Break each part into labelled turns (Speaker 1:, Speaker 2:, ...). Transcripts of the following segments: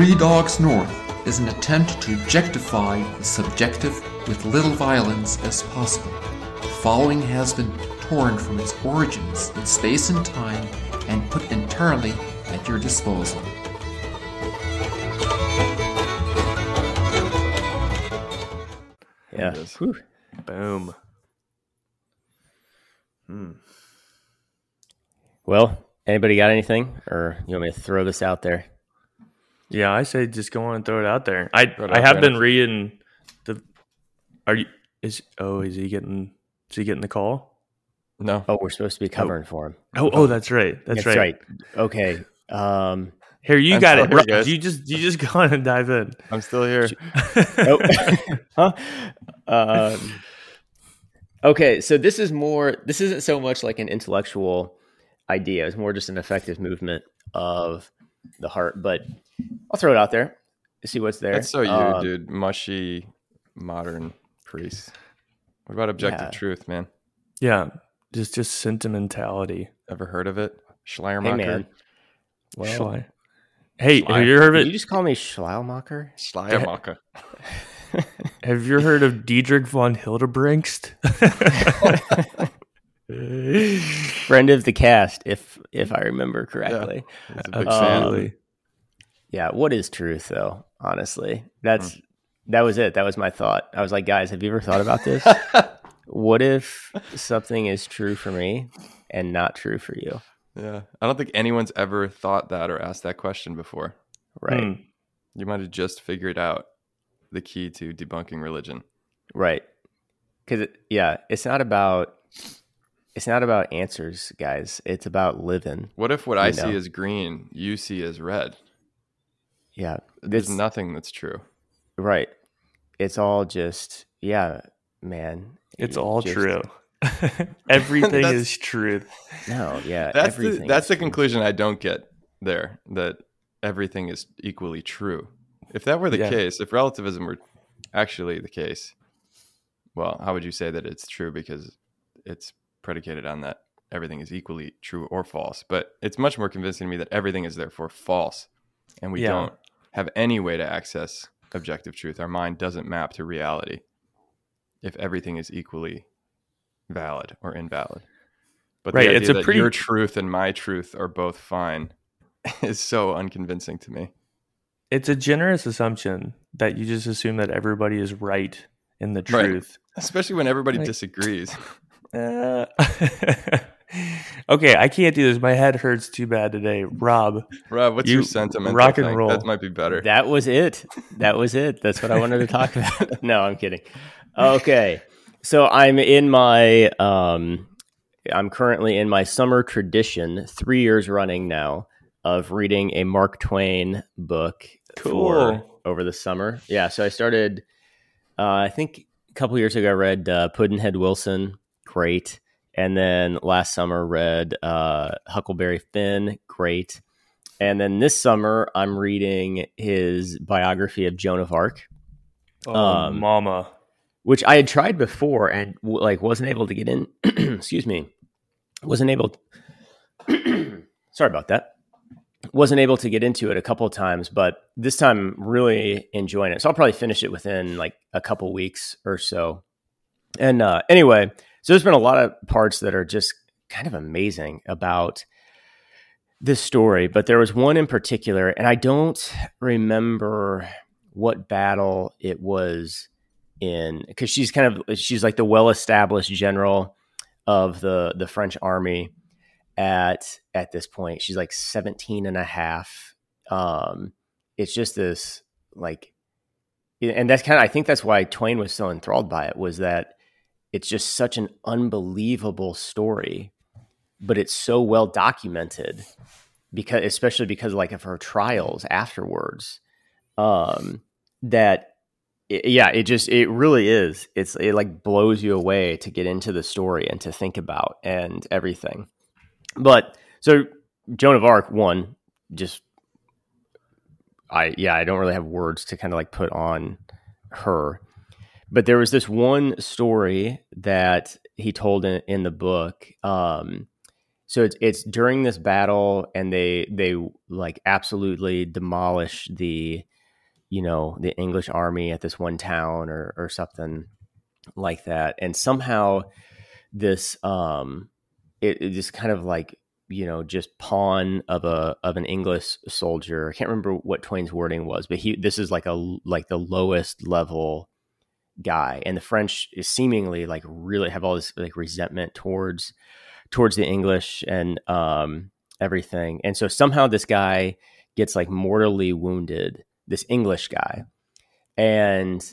Speaker 1: Three Dogs North is an attempt to objectify the subjective with little violence as possible. The following has been torn from its origins in space and time and put entirely at your disposal.
Speaker 2: Yeah.
Speaker 3: it is.
Speaker 2: Whew.
Speaker 4: Boom.
Speaker 3: Hmm.
Speaker 2: Well, anybody got anything, or you want me to throw this out there?
Speaker 4: Yeah, I say just go on and throw it out there. I
Speaker 3: Throw it
Speaker 4: I have
Speaker 3: there.
Speaker 4: been reading the. Are you is oh is he getting is he getting the call?
Speaker 3: No.
Speaker 2: Oh, we're supposed to be covering for him.
Speaker 4: Oh oh that's right that's, right.
Speaker 2: Okay. Um.
Speaker 4: Here you
Speaker 3: I'm
Speaker 4: got it.
Speaker 3: here,
Speaker 4: Rob, you just you just go on and dive in.
Speaker 3: I'm still here.
Speaker 2: oh, huh? Um, okay, so this is more. This isn't so much like an intellectual idea. It's more just an effective movement of the heart. But I'll throw it out there. See what's there.
Speaker 3: That's so you,
Speaker 2: Um,
Speaker 3: dude. Mushy modern priest. What about objective
Speaker 2: Yeah.
Speaker 3: truth, man?
Speaker 4: Yeah, just just sentimentality.
Speaker 3: Ever heard of it?
Speaker 2: Hey
Speaker 3: Schleiermacher?
Speaker 2: man. Well,
Speaker 4: Schlei- Hey,
Speaker 3: Schlei-
Speaker 4: have you heard
Speaker 2: did
Speaker 4: of
Speaker 2: you just call me Schleiermacher?
Speaker 3: Schleiermacher.
Speaker 4: Have you heard of Dietrich von Hildebringst?
Speaker 2: Friend of the cast, if if I remember correctly.
Speaker 3: He's a big fan.
Speaker 4: Absolutely.
Speaker 2: Yeah, what is truth though? Honestly, that's that was it. That was my thought. I was like, guys, have you ever thought about this? what if something is true for me and not true for you?
Speaker 3: Yeah. I don't think anyone's ever thought that or asked that question before.
Speaker 2: Right,
Speaker 4: Hmm.
Speaker 3: You might have just figured out the key to debunking religion.
Speaker 2: right. Because it, yeah, it's not about it's not about answers, guys. It's about living.
Speaker 3: What if what I
Speaker 2: You
Speaker 3: see is green, you see as red?
Speaker 2: Yeah,
Speaker 3: There's nothing that's true.
Speaker 2: right. It's all just yeah, man.
Speaker 4: It's
Speaker 2: You
Speaker 4: all
Speaker 2: just-
Speaker 4: true. Everything is truth.
Speaker 2: No, yeah,
Speaker 3: That's the that's
Speaker 2: is
Speaker 3: the
Speaker 2: true.
Speaker 3: conclusion I don't get there. That everything is equally true. If that were the
Speaker 4: Yeah.
Speaker 3: case, if relativism were actually the case, well, how would you say that it's true? Because it's predicated on that everything is equally true or false. But it's much more convincing to me that everything is therefore false, and we
Speaker 4: Yeah.
Speaker 3: don't have any way to access objective truth. Our mind doesn't map to reality if everything is equally valid or invalid. But
Speaker 4: Right,
Speaker 3: the
Speaker 4: it's
Speaker 3: idea
Speaker 4: a
Speaker 3: that
Speaker 4: pretty-
Speaker 3: your truth and my truth are both fine is so unconvincing to me.
Speaker 4: It's a generous assumption that you just assume that everybody is right in the
Speaker 3: Right.
Speaker 4: truth.
Speaker 3: Especially when everybody
Speaker 4: Like-
Speaker 3: disagrees.
Speaker 4: Uh, okay, I can't do this. My head hurts too bad today. Rob,
Speaker 3: Rob, what's
Speaker 4: You-
Speaker 3: your sentiment?
Speaker 4: rock and roll.
Speaker 3: That might be better.
Speaker 2: That was it. That was it. That's what I wanted to talk about. no, I'm kidding. Okay. So I'm in my um I'm currently in my summer tradition, 3 years running now of reading a Mark Twain book for
Speaker 4: Cool.
Speaker 2: over the summer. Yeah, so I started uh, I think a couple years ago I read uh, Pudd'nhead Wilson, great. And then last summer read uh, Huckleberry Finn, great. And then this summer, I'm reading his biography of Joan of Arc,
Speaker 4: oh,
Speaker 2: Um,
Speaker 4: mama.
Speaker 2: which I had tried before and like wasn't able to get in. excuse me, wasn't able. sorry about that. Wasn't able to get into it a couple of times, but this time really enjoying it. So I'll probably finish it within like a couple weeks or so. And uh, anyway, so there's been a lot of parts that are just kind of amazing about this story, but there was one in particular, and I don't remember what battle it was in because she's kind of she's like the well-established general of the the French army at at this point. She's like 17 and a half. Um it's just this like and that's kind of I think that's why Twain was so enthralled by it was that it's just such an unbelievable story but it's so well documented because especially because like of her trials afterwards um that it, yeah it just it really is it's it like blows you away to get into the story and to think about and everything. But so joan of arc one just i yeah i don't really have words to kind of like put on her but there was this one story that he told in, in the book um so it's it's during this battle, and they they like absolutely demolish the, you know, the English army at this one town or or something like that, and somehow this um, it, it just kind of like you know just pawn of a of an English soldier. I can't remember what Twain's wording was, but he this is like a like the lowest level guy, and the French is seemingly like really have all this like resentment towards towards the English and um, everything, and so somehow this guy gets like mortally wounded. This English guy, and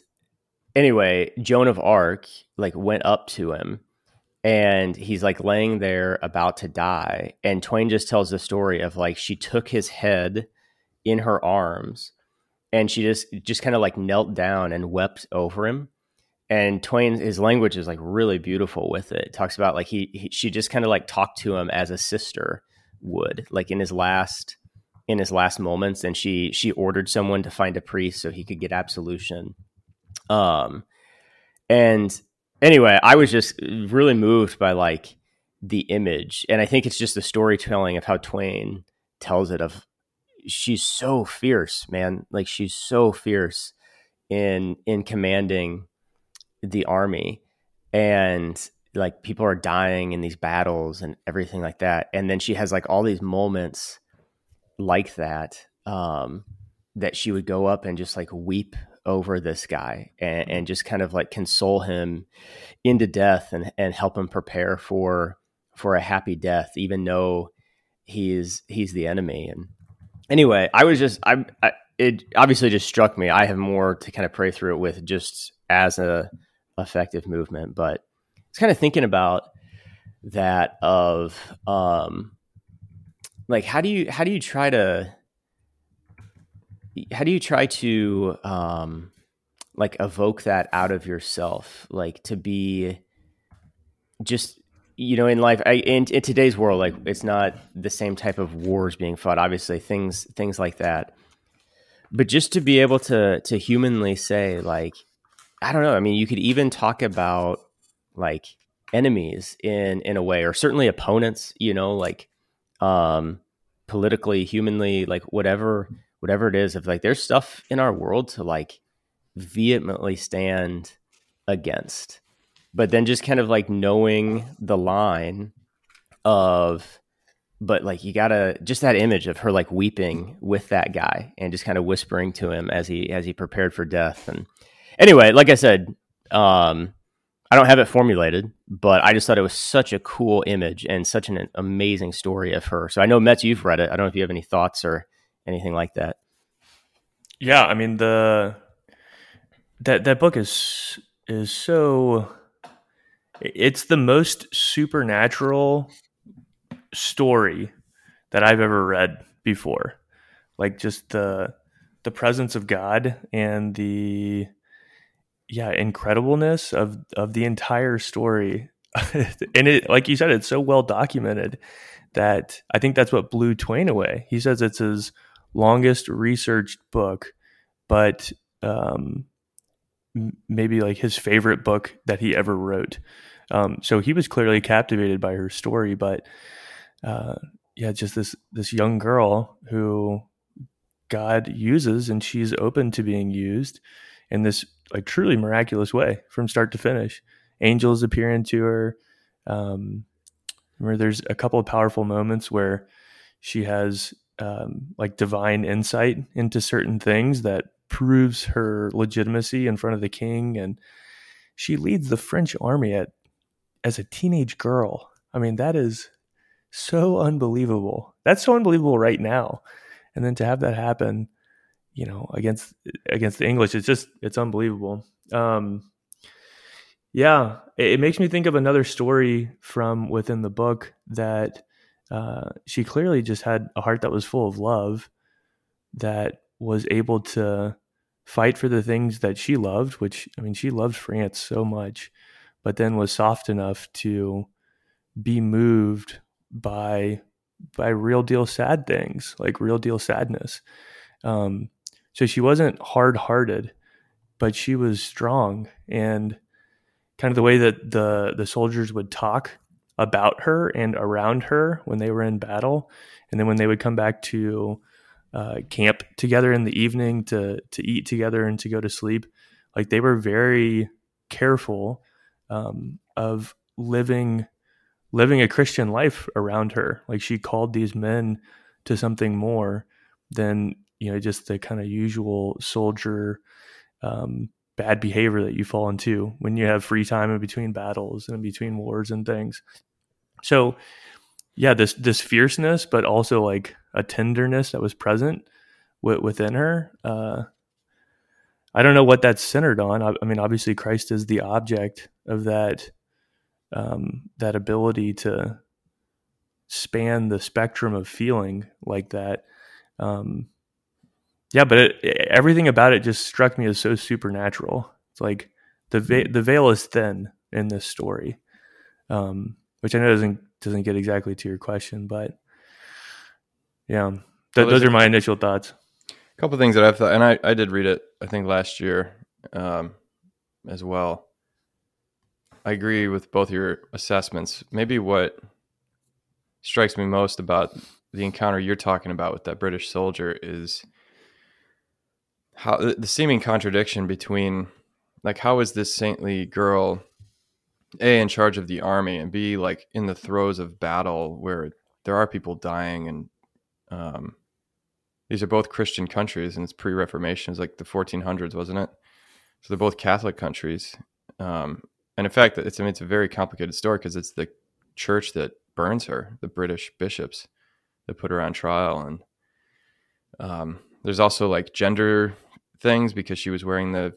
Speaker 2: anyway, Joan of Arc like went up to him and he's like laying there about to die. And twain just tells the story of like she took his head in her arms and she just just kind of like knelt down and wept over him and twain his language is like really beautiful with it, it talks about like he, he she just kind of like talked to him as a sister would like in his last in his last moments and she she ordered someone to find a priest so he could get absolution um and anyway, I was just really moved by like the image, and I think it's just the storytelling of how Twain tells it. Of she's so fierce, man. Like she's so fierce in in commanding the army, and like people are dying in these battles and everything like that. And then she has like all these moments like that. Um, that she would go up and just like weep over this guy and, and, just kind of like console him into death and, and help him prepare for for a happy death, even though he's he's the enemy. And anyway, I was just I, I it obviously just struck me. I have more to kind of pray through it with just as a effective movement, but it's kind of thinking about that of um like how do you how do you try to how do you try to um like evoke that out of yourself like to be just you know in life I, in, in today's world like it's not the same type of wars being fought obviously things things like that. But just to be able to to humanly say like i don't know. I mean you could even talk about like enemies in in a way or certainly opponents you know like um politically humanly like whatever whatever it is of like there's stuff in our world to like vehemently stand against. But then just kind of like knowing the line of but like you gotta just that image of her like weeping with that guy and just kind of whispering to him as he as he prepared for death and anyway like i said um i don't have it formulated but i just thought it was such a cool image and such an amazing story of her so i know Mets, you've read it i don't know if you have any thoughts or anything like that.
Speaker 4: Yeah, I mean the that that book is is so it's the most supernatural story that I've ever read before. Like just the the presence of God and the yeah, incredibleness of of the entire story. and it like you said it's so well documented that I think that's what blew Twain away. He says it's his longest researched book, but um, maybe like his favorite book that he ever wrote. Um, so he was clearly captivated by her story, but uh, yeah, just this this young girl who God uses, and she's open to being used and this like truly miraculous way from start to finish. Angels appear into her. Um, remember, there's a couple of powerful moments where she has um, like divine insight into certain things that proves her legitimacy in front of the king and she leads the french army at as a teenage girl i mean that is so unbelievable that's so unbelievable right now and then to have that happen you know against against the english it's just it's unbelievable um yeah it, it makes me think of another story from within the book that uh, she clearly just had a heart that was full of love that was able to fight for the things that she loved, which I mean, she loved France so much, but then was soft enough to be moved by by real deal sad things, like real deal sadness. Um, so she wasn't hard hearted, but she was strong and kind of the way that the the soldiers would talk about her and around her when they were in battle, and then when they would come back to uh, camp together in the evening to to eat together and to go to sleep, like they were very careful um, of living living a Christian life around her. Like she called these men to something more than you know just the kind of usual soldier um, bad behavior that you fall into when you have free time in between battles and in between wars and things. So, yeah, this this fierceness, but also like a tenderness that was present w- within her. Uh, I don't know what that's centered on. I, I, mean, obviously, Christ is the object of that um, that ability to span the spectrum of feeling like that. Um, yeah, but it, everything about it just struck me as so supernatural. It's like the ve- mm-hmm. the veil is thin in this story, um, which I know doesn't doesn't get exactly to your question, but yeah, th- well, those are my initial thoughts.
Speaker 3: A couple things that I've thought, and I, I did read it, I think last year um, as well. I agree with both your assessments. Maybe what strikes me most about the encounter you're talking about with that British soldier is how the seeming contradiction between like how is this saintly girl a in charge of the army and b like in the throes of battle where there are people dying and um these are both christian countries and it's pre-reformation it's like the 1400s wasn't it? So they're both catholic countries um and in fact it's I mean, it's a very complicated story because it's the church that burns her the british bishops that put her on trial and um there's also like gender things because she was wearing the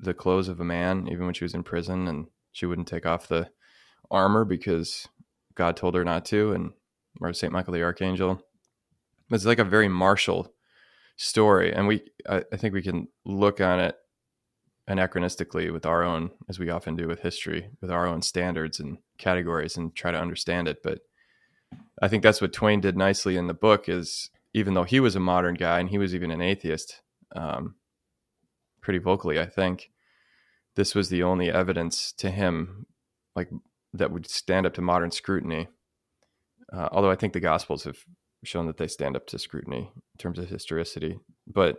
Speaker 3: the clothes of a man even when she was in prison and she wouldn't take off the armor because God told her not to and or Saint Michael the Archangel. It's like a very martial story and we I, I think we can look on it anachronistically with our own as we often do with history with our own standards and categories and try to understand it but I think that's what Twain did nicely in the book is even though he was a modern guy and he was even an atheist um, pretty vocally, I think, this was the only evidence to him, like that would stand up to modern scrutiny. Uh, although I think the Gospels have shown that they stand up to scrutiny in terms of historicity, but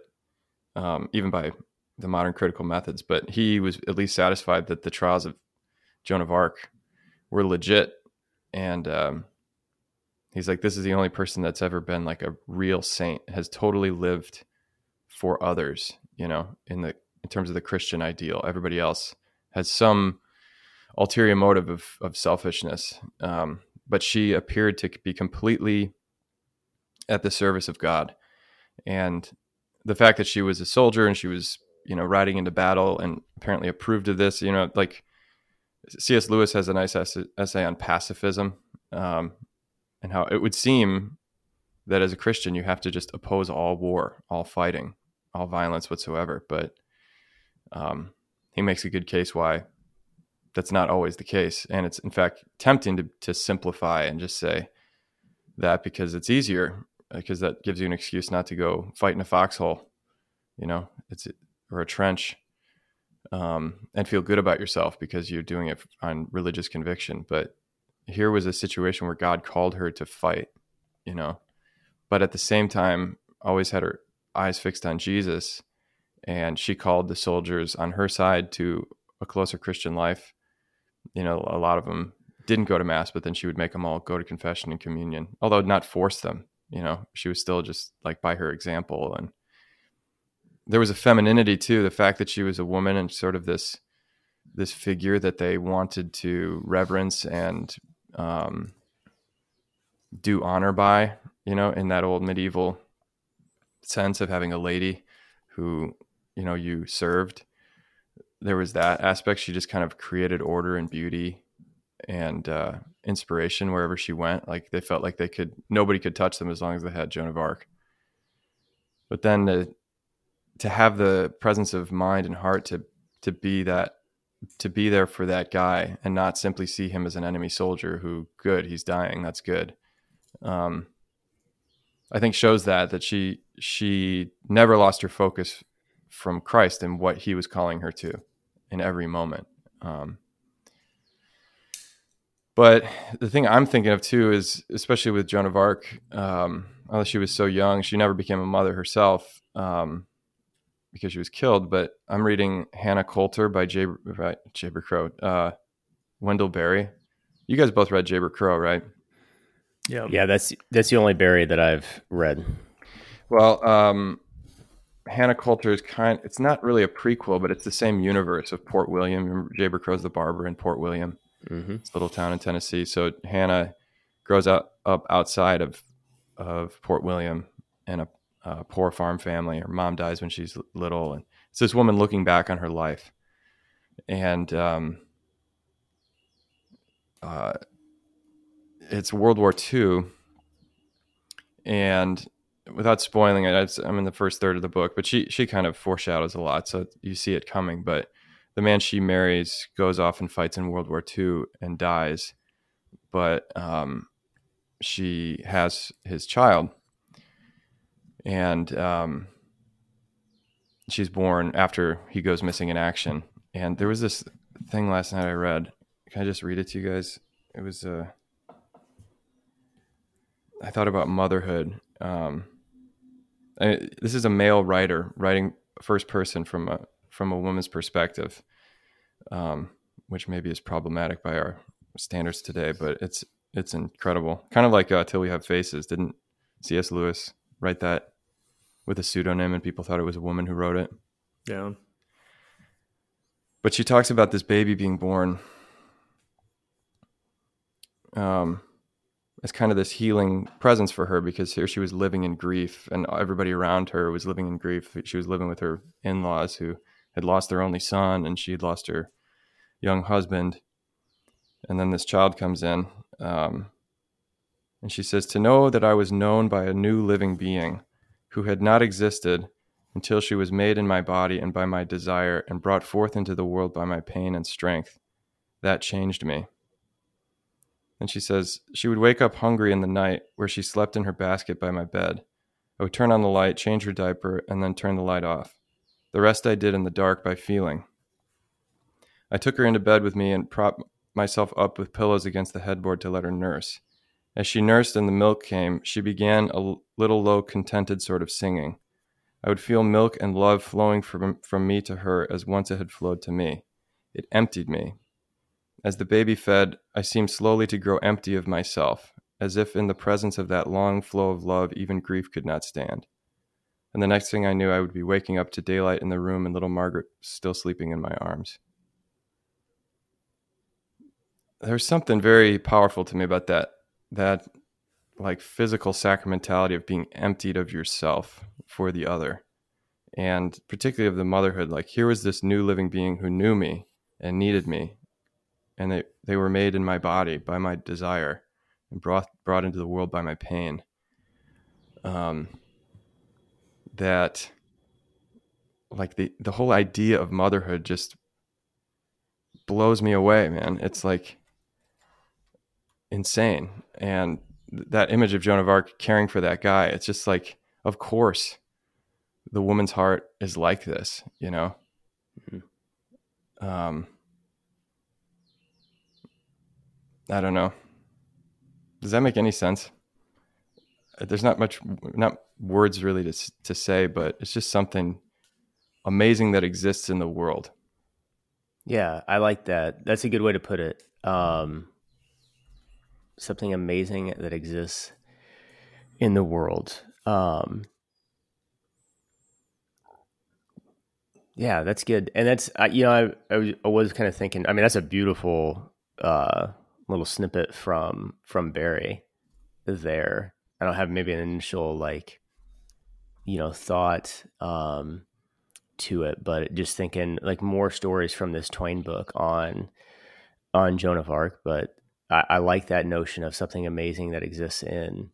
Speaker 3: um, even by the modern critical methods. But he was at least satisfied that the trials of Joan of Arc were legit, and um, he's like, "This is the only person that's ever been like a real saint, has totally lived for others you know, in the in terms of the Christian ideal. Everybody else has some ulterior motive of, of selfishness, um, but she appeared to be completely at the service of God. And the fact that she was a soldier and she was, you know, riding into battle and apparently approved of this, you know, like C.S. Lewis has a nice essay on pacifism um, and how it would seem that as a Christian, you have to just oppose all war, all fighting all violence whatsoever. But um, he makes a good case why that's not always the case, and it's in fact tempting to to simplify and just say that because it's easier because that gives you an excuse not to go fight in a foxhole, you know, it's or a trench, um, and feel good about yourself because you're doing it on religious conviction. But here was a situation where God called her to fight, you know, but at the same time always had her eyes fixed on Jesus. And she called the soldiers on her side to a closer Christian life. You know, a lot of them didn't go to mass, but then she would make them all go to confession and communion, although not force them. You know, she was still just like by her example. And there was a femininity too, the fact that she was a woman and sort of this this figure that they wanted to reverence and um, do honor by, you know, in that old medieval sense of having a lady who you know you served there was that aspect. She just kind of created order and beauty and uh, inspiration wherever she went. Like they felt like they could nobody could touch them as long as they had joan of arc. But then to, to have the presence of mind and heart to to be that to be there for that guy and not simply see him as an enemy soldier who good he's dying that's good. Um, I think shows that that she she never lost her focus from Christ and what He was calling her to in every moment. Um, but the thing I'm thinking of too is, especially with Joan of Arc, um, although she was so young, she never became a mother herself um, because she was killed. But I'm reading Hannah Coulter by Jay, by Jayber Crow, uh, Wendell Berry. You guys both read Jayber Crow, right?
Speaker 4: Yeah.
Speaker 2: Yeah, that's that's the only Berry that I've read.
Speaker 3: Well, um, Hannah Coulter is kind. It's not really a prequel, but it's the same universe of Port William. Remember, Jayber Crow's the barber in Port William.
Speaker 2: Mm-hmm.
Speaker 3: It's a little town in Tennessee. So Hannah grows up up outside of of Port William in a, a poor farm family. Her mom dies when she's little, and it's this woman looking back on her life, and um, uh, it's World War II, and without spoiling it, I'm in the first third of the book, but she she kind of foreshadows a lot, so you see it coming. But the man she marries goes off and fights in World War II and dies, but um, she has his child, and um, she's born after he goes missing in action. And there was this thing last night I read. Can I just read it to you guys? It was uh, I thought about motherhood. Um, I, this is a male writer writing first person from a from a woman's perspective, um, which maybe is problematic by our standards today, but it's it's incredible. Kind of like uh, "Till We Have Faces." Didn't C.S. Lewis write that with a pseudonym, and people thought it was a woman who wrote it?
Speaker 4: Yeah.
Speaker 3: But she talks about this baby being born. Um, as kind of this healing presence for her because here she was living in grief and everybody around her was living in grief. She was living with her in laws who had lost their only son and she had lost her young husband. And then this child comes in um, and she says, To know that I was known by a new living being who had not existed until she was made in my body and by my desire and brought forth into the world by my pain and strength, that changed me. And she says, She would wake up hungry in the night where she slept in her basket by my bed. I would turn on the light, change her diaper, and then turn the light off. The rest I did in the dark by feeling. I took her into bed with me and propped myself up with pillows against the headboard to let her nurse. As she nursed and the milk came, she began a little low, contented sort of singing. I would feel milk and love flowing from, from me to her as once it had flowed to me. It emptied me, as the baby fed, I seemed slowly to grow empty of myself, as if in the presence of that long flow of love, even grief could not stand. And the next thing I knew, I would be waking up to daylight in the room and little Margaret still sleeping in my arms. There's something very powerful to me about that, that like physical sacramentality of being emptied of yourself for the other. And particularly of the motherhood, like here was this new living being who knew me and needed me and they, they were made in my body by my desire and brought brought into the world by my pain. Um, that like the the whole idea of motherhood just blows me away, man. It's like insane. And that image of Joan of Arc caring for that guy, it's just like, of course, the woman's heart is like this, you know. Mm-hmm. Um, I don't know. Does that make any sense? There's not much, not words really to to say, but it's just something amazing that exists in the world.
Speaker 2: Yeah, I like that. That's a good way to put it. Um, something amazing that exists in the world. Um, yeah, that's good. And that's, you know, I, I was, kind of thinking, I mean, that's a beautiful, uh, little snippet from from Berry there. I don't have maybe an initial like you know thought um to it, but just thinking like more stories from this Twain book on on Joan of Arc, but I, I like that notion of something amazing that exists in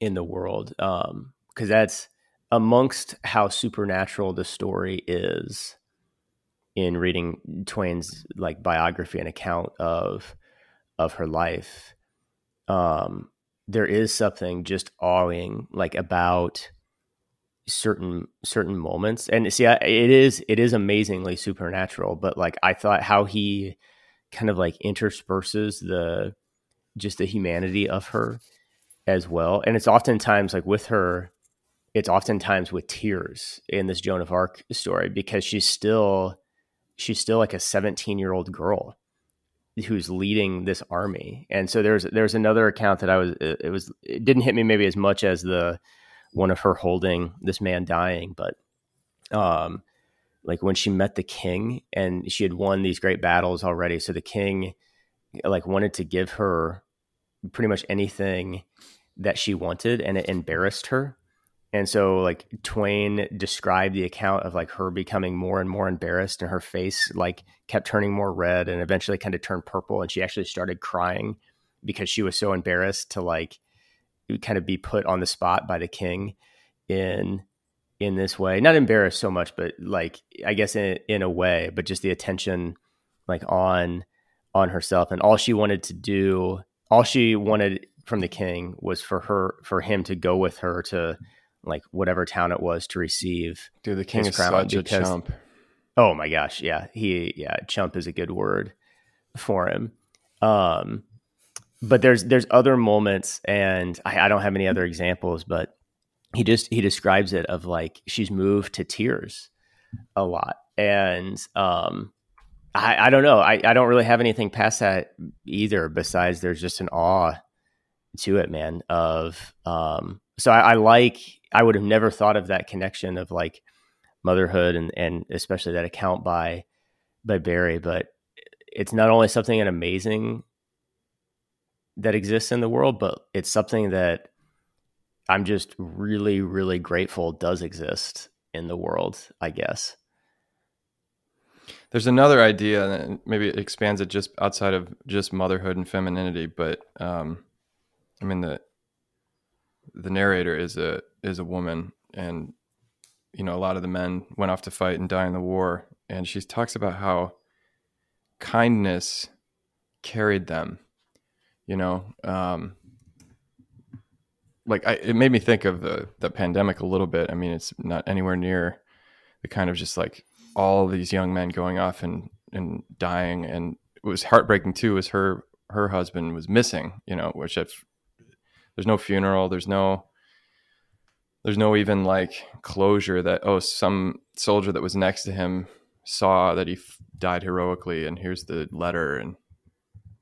Speaker 2: in the world. Um because that's amongst how supernatural the story is in reading Twain's like biography and account of of her life, um, there is something just awing like about certain certain moments and see I, it is it is amazingly supernatural but like i thought how he kind of like intersperses the just the humanity of her as well. And it's oftentimes like with her, it's oftentimes with tears in this Joan of Arc story because she's still she's still like a 17 year old girl who's leading this army. And so there's there's another account that I was it was it didn't hit me maybe as much as the one of her holding this man dying, but um like when she met the king and she had won these great battles already so the king like wanted to give her pretty much anything that she wanted and it embarrassed her and so like twain described the account of like her becoming more and more embarrassed and her face like kept turning more red and eventually kind of turned purple and she actually started crying because she was so embarrassed to like kind of be put on the spot by the king in in this way. Not embarrassed so much but like i guess in, in a way but just the attention like on on herself. And all she wanted to do all she wanted from the king was for her for him to go with her to like whatever town it was to receive
Speaker 3: dude the king is such because, a chump.
Speaker 2: Oh my gosh yeah. He yeah chump is a good word for him. Um but there's there's other moments and I, I don't have any other examples but he just he describes it of like she's moved to tears a lot. And um i i don't know. I i don't really have anything past that either besides there's just an awe to it man of um so I, I like i would have never thought of that connection of like motherhood and and especially that account by by Berry but it's not only something amazing that exists in the world but it's something that I'm just really, really grateful does exist in the world, I guess.
Speaker 3: There's another idea, and maybe it expands it just outside of just motherhood and femininity, but um, I mean the the narrator is a is a woman, and you know a lot of the men went off to fight and die in the war, and she talks about how kindness carried them. You know, um, like I, it made me think of the the pandemic a little bit. I mean, it's not anywhere near the kind of just like all these young men going off and and dying, and it was heartbreaking too. Was her her husband was missing, you know, which at, there's no funeral, there's no there's no even like closure that oh some soldier that was next to him saw that he f- died heroically and here's the letter and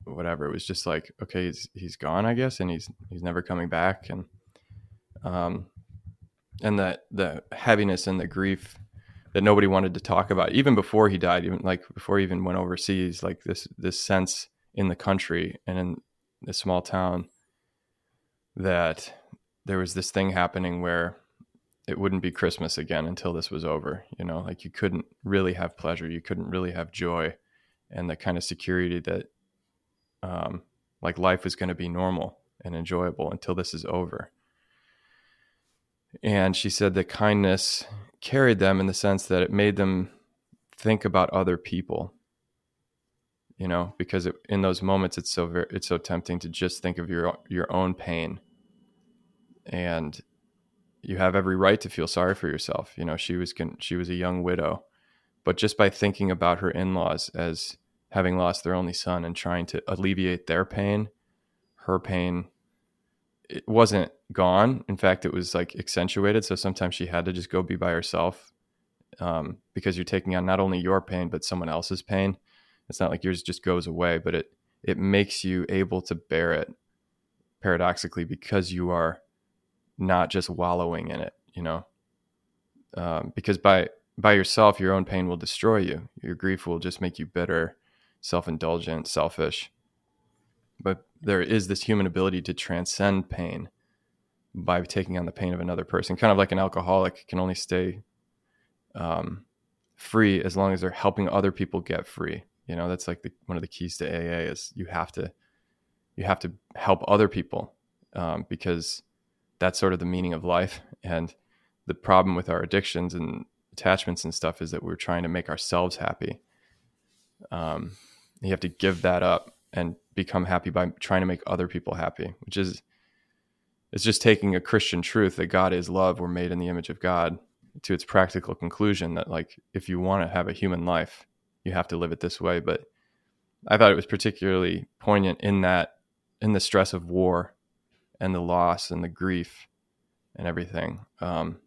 Speaker 3: whatever. It was just like, okay, he's he's gone, I guess, and he's he's never coming back, and um, and that the heaviness and the grief that nobody wanted to talk about, even before he died, even like before he even went overseas, like this this sense in the country and in the small town that there was this thing happening where it wouldn't be Christmas again until this was over. You know, like you couldn't really have pleasure, you couldn't really have joy, and the kind of security that um, like life was going to be normal and enjoyable until this is over. And she said that kindness carried them in the sense that it made them think about other people. You know, because it, in those moments, it's so very, it's so tempting to just think of your your own pain, and you have every right to feel sorry for yourself. You know, she was she was a young widow, but just by thinking about her in laws as having lost their only son and trying to alleviate their pain, her pain it wasn't gone. In fact, it was like accentuated. So sometimes she had to just go be by herself um, because you're taking on not only your pain but someone else's pain. It's not like yours just goes away, but it it makes you able to bear it paradoxically because you are not just wallowing in it. You know, um, because by by yourself, your own pain will destroy you. Your grief will just make you bitter self indulgent, selfish. But there is this human ability to transcend pain by taking on the pain of another person. Kind of like an alcoholic can only stay um, free as long as they're helping other people get free. You know, that's like the, one of the keys to AA is you have to you have to help other people um, because that's sort of the meaning of life. And the problem with our addictions and attachments and stuff is that we're trying to make ourselves happy. Um, you have to give that up and become happy by trying to make other people happy, which is it's just taking a Christian truth that God is love, we're made in the image of God to its practical conclusion that like if you want to have a human life, you have to live it this way, but I thought it was particularly poignant in that in the stress of war and the loss and the grief and everything. Um,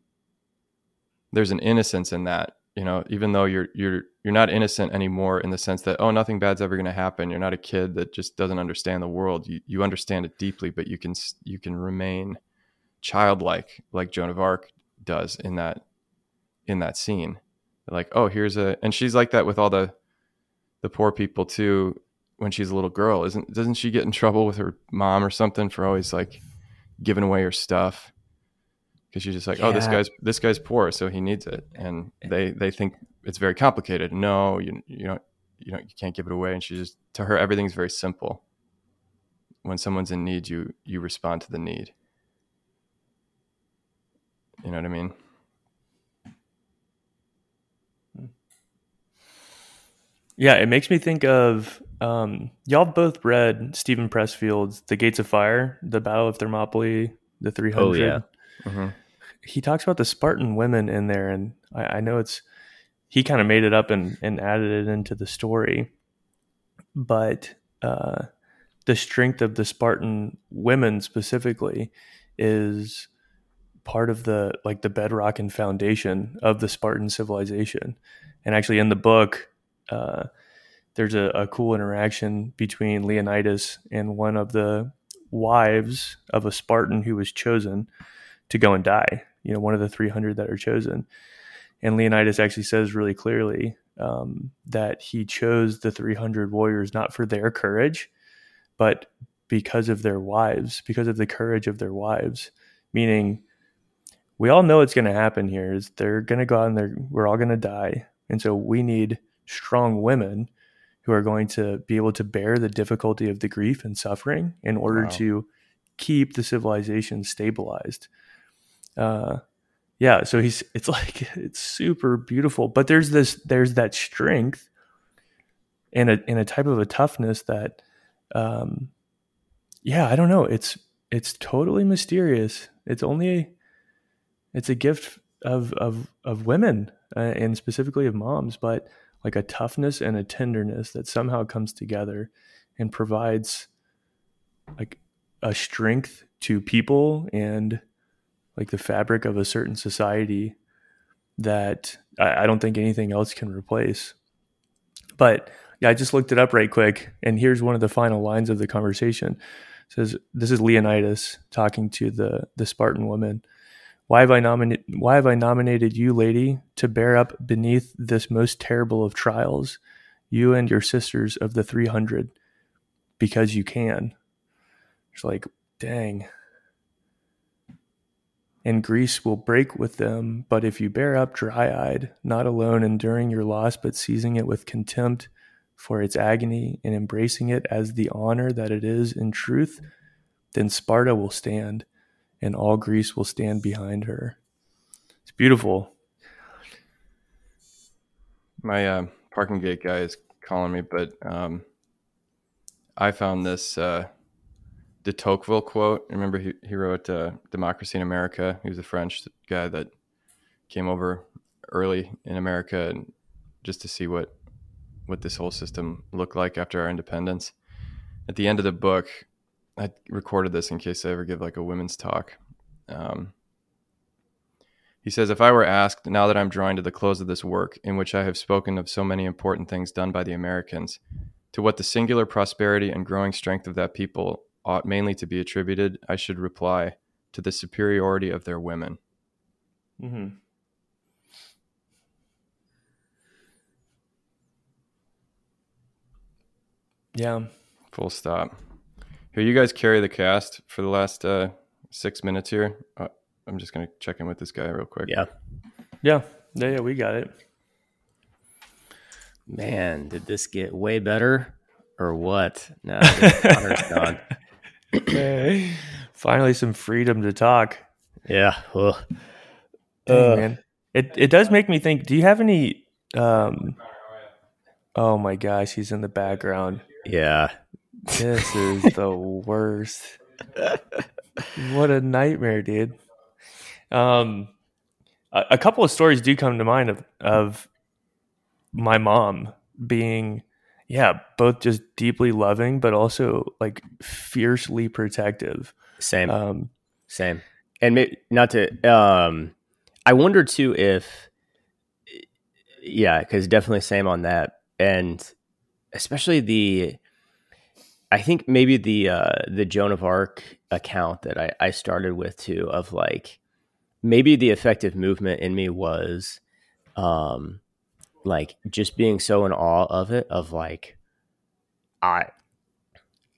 Speaker 3: there's an innocence in that, you know, even though you're you're you're not innocent anymore in the sense that oh nothing bad's ever going to happen. You're not a kid that just doesn't understand the world. You you understand it deeply, but you can you can remain childlike like Joan of Arc does in that in that scene. Like, oh, here's a and she's like that with all the the poor people too when she's a little girl. Isn't doesn't she get in trouble with her mom or something for always like giving away her stuff? Because she's just like, yeah. oh, this guy's this guy's poor, so he needs it, and they they think it's very complicated. No, you you know you know you can't give it away, and she just to her everything's very simple. When someone's in need, you you respond to the need. You know what I mean?
Speaker 4: Yeah, it makes me think of um, y'all both read Steven Pressfield's The Gates of Fire, The Battle of Thermopylae, the 300. Oh, yeah. Mm-hmm. He talks about the Spartan women in there, and I, I know it's he kind of made it up and, and added it into the story. But uh, the strength of the Spartan women specifically is part of the like the bedrock and foundation of the Spartan civilization. And actually, in the book, uh, there's a, a, cool interaction between Leonidas and one of the wives of a Spartan who was chosen to go and die. You know, one of the 300 that are chosen. And Leonidas actually says really clearly um, that he chose the 300 warriors not for their courage, but because of their wives, because of the courage of their wives. Meaning, we all know it's going to happen here. Is they're going to go out and they're we're all going to die, and so we need strong women who are going to be able to bear the difficulty of the grief and suffering in order wow. to keep the civilization stabilized. Uh, yeah, so he's it's like it's super beautiful, but there's this there's that strength and a in a type of a toughness that um yeah, I don't know, it's it's totally mysterious. It's only it's a gift of of of women uh, and specifically of moms, but like a toughness and a tenderness that somehow comes together and provides like a strength to people and like the fabric of a certain society that I, I don't think anything else can replace. But yeah, I just looked it up right quick, and here's one of the final lines of the conversation. It says this is Leonidas talking to the the Spartan woman. Why have I nominated why have I nominated you, lady, to bear up beneath this most terrible of trials, you and your sisters of the three hundred? Because you can. It's like, dang. And Greece will break with them, but if you bear up dry eyed, not alone enduring your loss, but seizing it with contempt for its agony and embracing it as the honor that it is in truth, then Sparta will stand and all Greece will stand behind her. It's beautiful.
Speaker 3: My uh, parking gate guy is calling me, but um, I found this uh, de Tocqueville quote. Remember, he, he wrote uh, Democracy in America. He was a French guy that came over early in America and just to see what what this whole system looked like after our independence. At the end of the book, I recorded this in case I ever give like a women's talk. Um, he says, If I were asked, now that I'm drawing to the close of this work, in which I have spoken of so many important things done by the Americans, to what the singular prosperity and growing strength of that people ought mainly to be attributed, I should reply, to the superiority of their women. Mm-hmm.
Speaker 4: Yeah.
Speaker 3: Full stop. Here, you guys carry the cast for the last uh, six minutes here. Uh, I'm just gonna check in with this guy real quick.
Speaker 2: Yeah,
Speaker 4: yeah, yeah, yeah. We got it.
Speaker 2: Man, did this get way better or what? No, Connor's
Speaker 4: gone. Okay. Finally, some freedom to talk.
Speaker 2: Yeah. Ugh.
Speaker 4: Dang, uh, man, it it does make me think. Do you have any? Um, oh my gosh, he's in the background.
Speaker 2: Yeah,
Speaker 4: this is the worst. what a nightmare, dude. Um, a, a, couple of stories do come to mind of of my mom being yeah, both just deeply loving, but also like fiercely protective.
Speaker 2: Same.
Speaker 4: Um,
Speaker 2: Same. And may, not to, um, I wonder too if, yeah, because definitely same on that, and especially the, I think maybe the uh, the Joan of Arc account that I, I started with too of like maybe the effective movement in me was, um, like just being so in awe of it of like, I,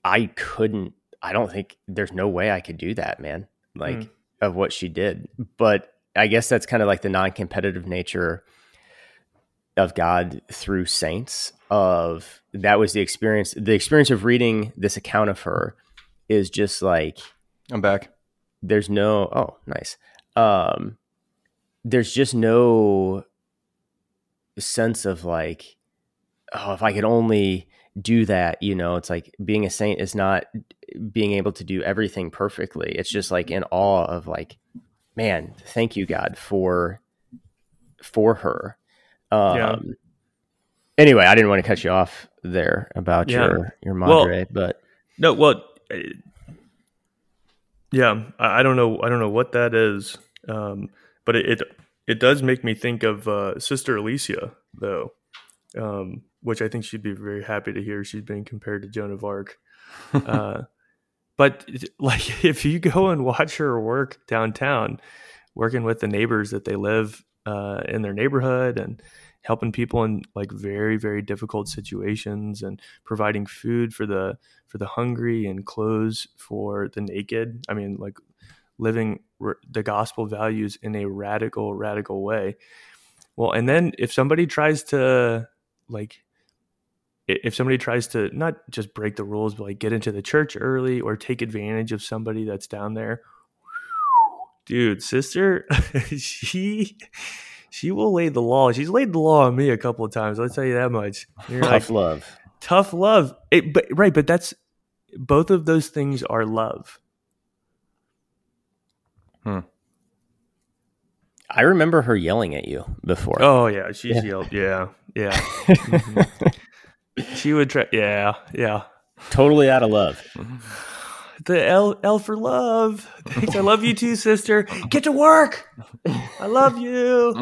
Speaker 2: I couldn't. I don't think there's no way I could do that, man. Like
Speaker 4: Mm.
Speaker 2: of what she did. But I guess that's kind of like the non-competitive nature of God through saints. Of that was the experience. The experience of reading this account of her is just like
Speaker 3: I'm back.
Speaker 2: there's no. Oh, nice. Um, there's just no sense of like, oh, if I could only do that, you know, it's like being a saint is not being able to do everything perfectly. It's just like in awe of like, man, thank you, God, for for her. Um
Speaker 4: Yeah.
Speaker 2: Anyway, I didn't want to cut you off there about
Speaker 4: Yeah.
Speaker 2: your your
Speaker 4: Well-
Speaker 2: madre, but
Speaker 4: No, well, yeah, I, don't know. I don't know what that is, um, but it, it it does make me think of uh, Sister Alicia, though, um, which I think she'd be very happy to hear. She's being compared to Joan of Arc, uh, but like if you go and watch her work downtown, working with the neighbors that they live uh, in their neighborhood and helping people in like very very difficult situations and providing food for the for the hungry and clothes for the naked. I mean, like living the gospel values in a radical, radical way. Well, and then if somebody tries to like, if somebody tries to not just break the rules, but like get into the church early or take advantage of somebody that's down there, dude, sister, she. She will lay the law. She's laid the law on me a couple of times. I'll tell you that much. You're like,
Speaker 2: tough love.
Speaker 4: tough love it, but right but that's both of those things are love Hmm.
Speaker 2: I remember her yelling at you before.
Speaker 4: oh yeah she's
Speaker 2: Yeah.
Speaker 4: yelled yeah yeah she would try yeah yeah
Speaker 2: Totally out of love.
Speaker 4: The L L for love. Thanks I love you too sister. Get to work. I love you.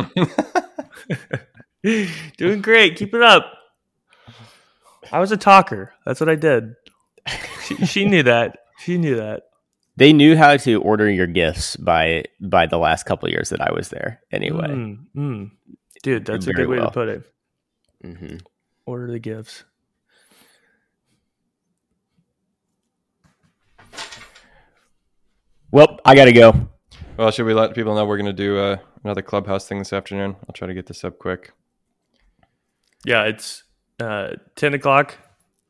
Speaker 4: Doing great. Keep it up. I was a talker. That's what I did. She, she knew that. She knew that.
Speaker 2: They knew how to order your gifts by by the last couple of years that I was there. Anyway,
Speaker 4: Mm, mm. dude that's a good way
Speaker 2: well.
Speaker 4: to put it.
Speaker 2: Hmm
Speaker 4: order the gifts
Speaker 2: well, I gotta go.
Speaker 3: Well, should we let people know we're going to do uh, another clubhouse thing this afternoon? I'll try to get this up quick.
Speaker 4: Yeah, it's uh, 10 o'clock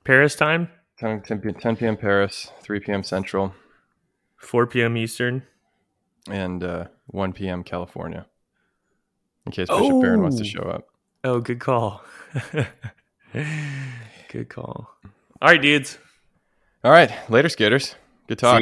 Speaker 4: Paris time,
Speaker 3: 10, 10 10 p.m. Paris, 3 p.m. Central,
Speaker 4: 4 p.m. Eastern.
Speaker 3: and uh, 1 p.m. California. In case Bishop Barron wants to
Speaker 4: Oh.
Speaker 3: show up.
Speaker 4: Oh, good call. good call. All right, dudes.
Speaker 3: All right, later, skaters. Good talk.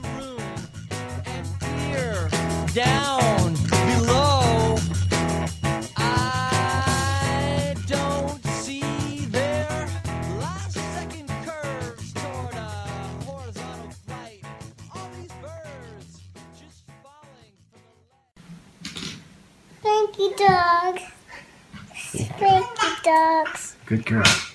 Speaker 5: Good girl.